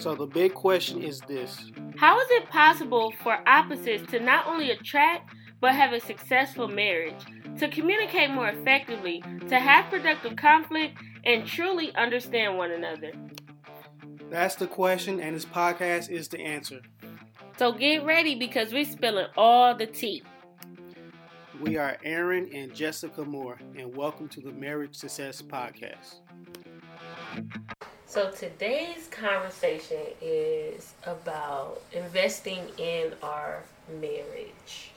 So the big question is this How is it possible for opposites to not only attract but have a successful marriage, to communicate more effectively, to have productive conflict, and truly understand one another? That's the question, and this podcast is the answer. So get ready because we're spilling all the tea. We are Aaron and Jessica Moore, and welcome to the Marriage Success Podcast. So today's conversation is about investing in our marriage.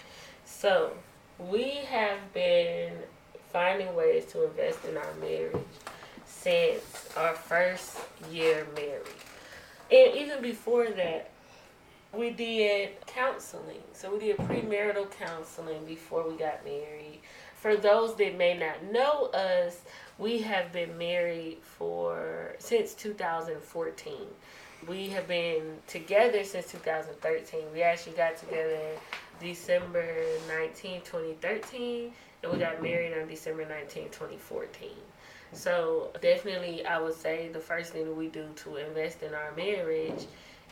So we have been finding ways to invest in our marriage since our first year married. And even before that, we did counseling. So we did premarital counseling before we got married. For those that may not know us, we have been married for since 2014. We have been together since 2013. We actually got together December 19, 2013, and we got married on December 19, 2014. So definitely, I would say the first thing we do to invest in our marriage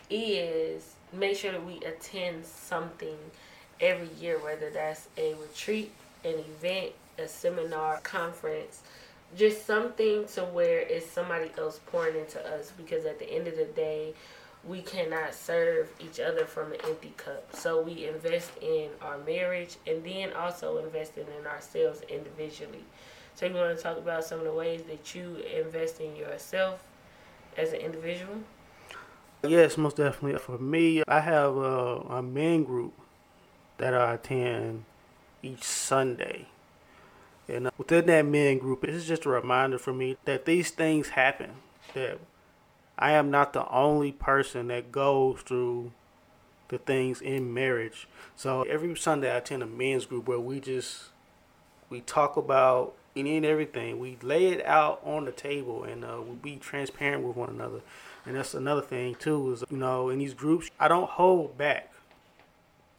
is make sure that we attend something every year, whether that's a retreat, an event, a seminar, conference, just something to where it's somebody else pouring into us because at the end of the day we cannot serve each other from an empty cup. So we invest in our marriage and then also investing in ourselves individually. So you want to talk about some of the ways that you invest in yourself as an individual? Yes most definitely. For me i have a, a men group that i attend each sunday and uh, within that men group, it's just a reminder for me that these things happen. That I am not the only person that goes through the things in marriage. So every Sunday I attend a men's group where we just we talk about any and everything. We lay it out on the table and uh, we be transparent with one another. And that's another thing too is you know in these groups I don't hold back.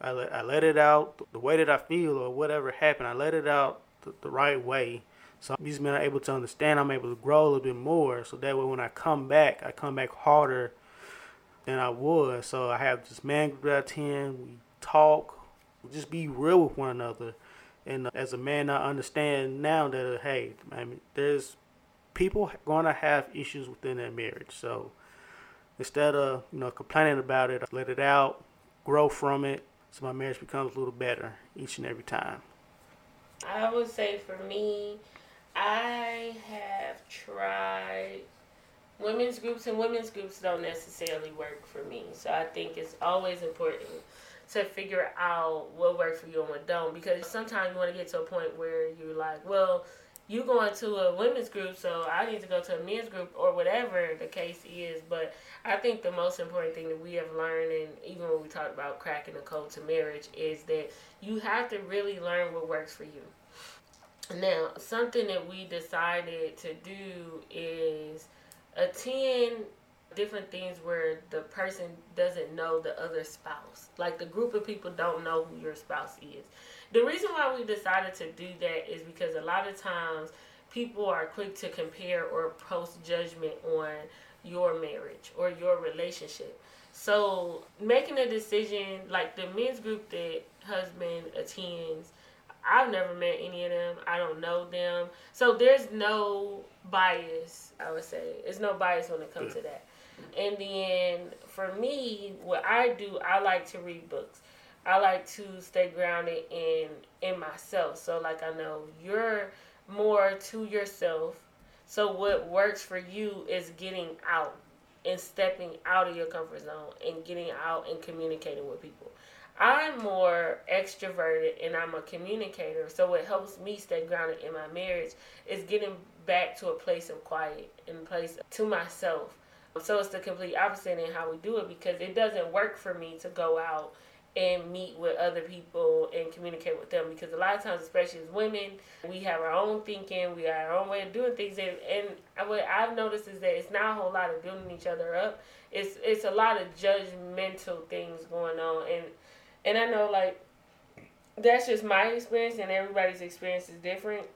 I let I let it out the way that I feel or whatever happened. I let it out the, the right way. So these men are able to understand. I'm able to grow a little bit more. So that way, when I come back, I come back harder than I was. So I have this man group that I attend. We talk. We just be real with one another. And uh, as a man, I understand now that uh, hey, I mean, there's people going to have issues within their marriage. So instead of you know complaining about it, I let it out, grow from it, so my marriage becomes a little better each and every time. I would say for me, I have tried women's groups, and women's groups don't necessarily work for me. So I think it's always important to figure out what works for you and what don't. Because sometimes you want to get to a point where you're like, well, you going to a women's group, so I need to go to a men's group or whatever the case is. But I think the most important thing that we have learned, and even when we talk about cracking the code to marriage, is that you have to really learn what works for you. Now, something that we decided to do is attend different things where the person doesn't know the other spouse. Like the group of people don't know who your spouse is. The reason why we decided to do that is because a lot of times people are quick to compare or post judgment on your marriage or your relationship. So making a decision like the men's group that husband attends, I've never met any of them. I don't know them. So there's no bias, I would say. There's no bias when it comes to that. And then for me, what I do, I like to read books. I like to stay grounded in in myself. So like I know you're more to yourself. So what works for you is getting out and stepping out of your comfort zone and getting out and communicating with people. I'm more extroverted and I'm a communicator. So what helps me stay grounded in my marriage is getting back to a place of quiet and place to myself so it's the complete opposite in how we do it because it doesn't work for me to go out and meet with other people and communicate with them because a lot of times, especially as women, we have our own thinking, we have our own way of doing things, and, and what I've noticed is that it's not a whole lot of building each other up. It's it's a lot of judgmental things going on, and and I know like that's just my experience, and everybody's experience is different.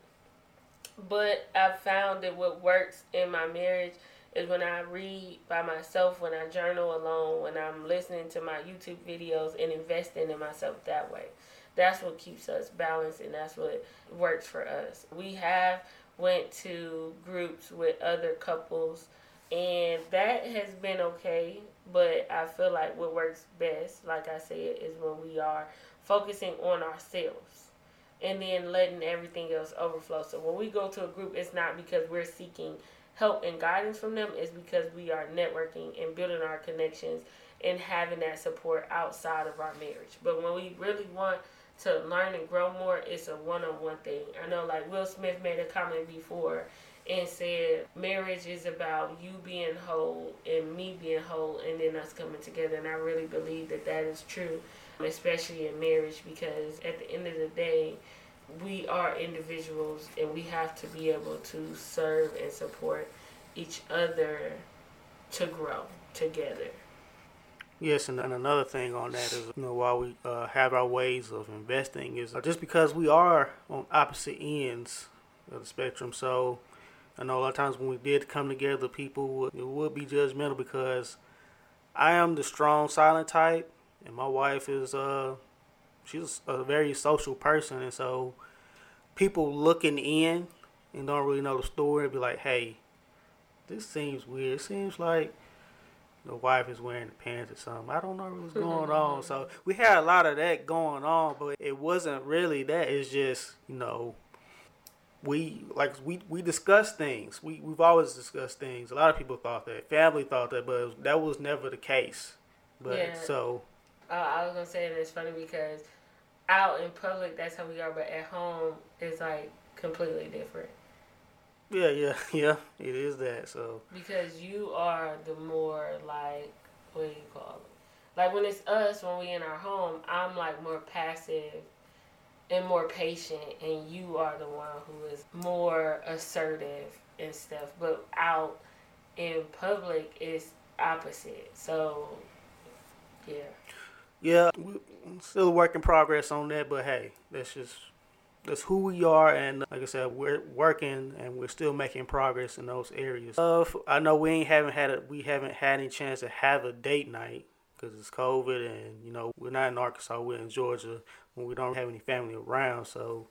But I've found that what works in my marriage is when I read by myself, when I journal alone, when I'm listening to my YouTube videos and investing in myself that way. That's what keeps us balanced and that's what works for us. We have went to groups with other couples and that has been okay, but I feel like what works best, like I said, is when we are focusing on ourselves and then letting everything else overflow. So when we go to a group, it's not because we're seeking help and guidance from them, is because we are networking and building our connections and having that support outside of our marriage. But when we really want to learn and grow more, it's a one on one thing. I know, like Will Smith made a comment before and said, marriage is about you being whole and me being whole, and then us coming together. And I really believe that that is true, especially in marriage, because at the end of the day, we are individuals and we have to be able to serve and support each other to grow together. Yes, and, and another thing on that is, you know, while we uh, have our ways of investing, is uh, just because we are on opposite ends of the spectrum. So, I know a lot of times when we did come together, people would, would be judgmental because I am the strong, silent type, and my wife is uh, she's a very social person, and so people looking in and don't really know the story be like, hey, this seems weird. It seems like the wife is wearing the pants or something. I don't know what's mm-hmm. going on. So we had a lot of that going on, but it wasn't really that. It's just you know, we like we we discuss things. We we've always discussed things. A lot of people thought that. Family thought that, but that was never the case. But yeah. so. Uh, I was gonna say that it's funny because out in public that's how we are, but at home it's like completely different. Yeah, yeah, yeah. It is that. So because you are the more like what do you call it? Like when it's us, when we in our home, I'm like more passive and more patient, and you are the one who is more assertive and stuff. But out in public, it's opposite. So yeah. Yeah, still a work in progress on that, but hey, that's just that's who we are, and like I said, we're working and we're still making progress in those areas. Uh, I know we ain't haven't had a, we haven't had any chance to have a date night because it's COVID, and you know we're not in Arkansas, we're in Georgia, when we don't have any family around. So,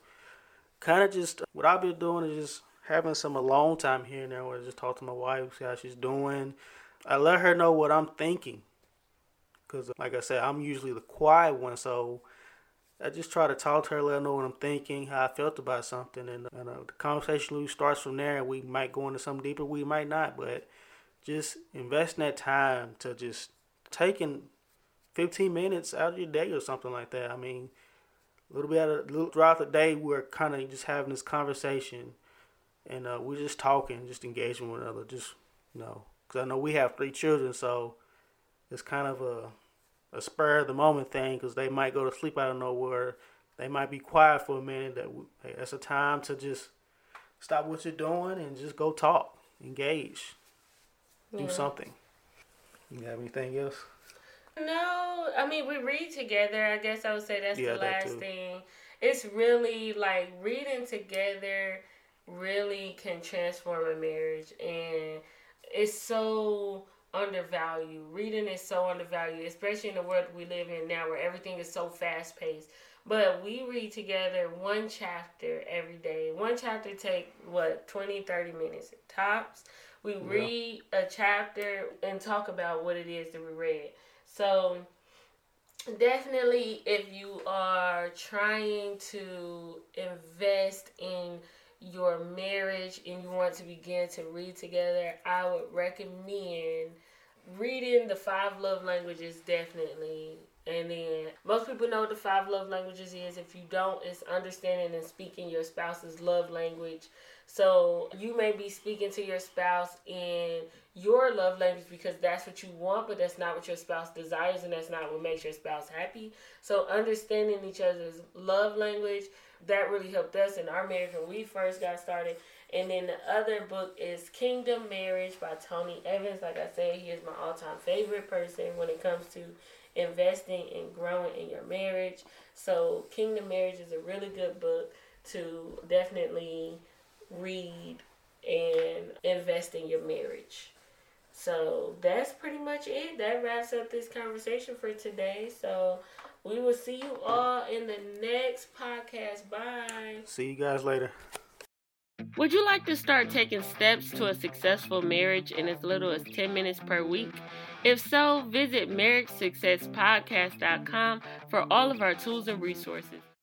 kind of just what I've been doing is just having some alone time here and there, where I just talk to my wife, see how she's doing. I let her know what I'm thinking, because like I said, I'm usually the quiet one, so I just try to talk to her, let her know what I'm thinking, how I felt about something, and, and uh, the conversation really starts from there. And we might go into something deeper, we might not, but just investing that time to just taking 15 minutes out of your day or something like that. I mean, a little bit of, little, throughout the day, we're kind of just having this conversation, and uh, we're just talking, just engaging with another, just you know, because I know we have three children, so it's kind of a a spur of the moment thing because they might go to sleep out of nowhere. They might be quiet for a minute. That hey, that's a time to just stop what you're doing and just go talk, engage, yeah. do something. You have anything else? No, I mean we read together. I guess I would say that's yeah, the last that thing. It's really like reading together really can transform a marriage and it's so undervalued. Reading is so undervalued, especially in the world we live in now where everything is so fast paced. But we read together one chapter every day. One chapter take what 20 30 minutes tops. We yeah. read a chapter and talk about what it is that we read. So definitely if you are trying to invest in your marriage and you want to begin to read together, I would recommend reading the five love languages definitely. And then most people know what the five love languages is. If you don't, it's understanding and speaking your spouse's love language. So you may be speaking to your spouse in your love language because that's what you want, but that's not what your spouse desires and that's not what makes your spouse happy. So understanding each other's love language, that really helped us in our marriage when we first got started. And then the other book is Kingdom Marriage by Tony Evans. Like I said, he is my all time favorite person when it comes to investing and growing in your marriage. So, Kingdom Marriage is a really good book to definitely read and invest in your marriage. So that's pretty much it. That wraps up this conversation for today. So we will see you all in the next podcast. Bye. See you guys later. Would you like to start taking steps to a successful marriage in as little as 10 minutes per week? If so, visit marriagesuccesspodcast.com for all of our tools and resources.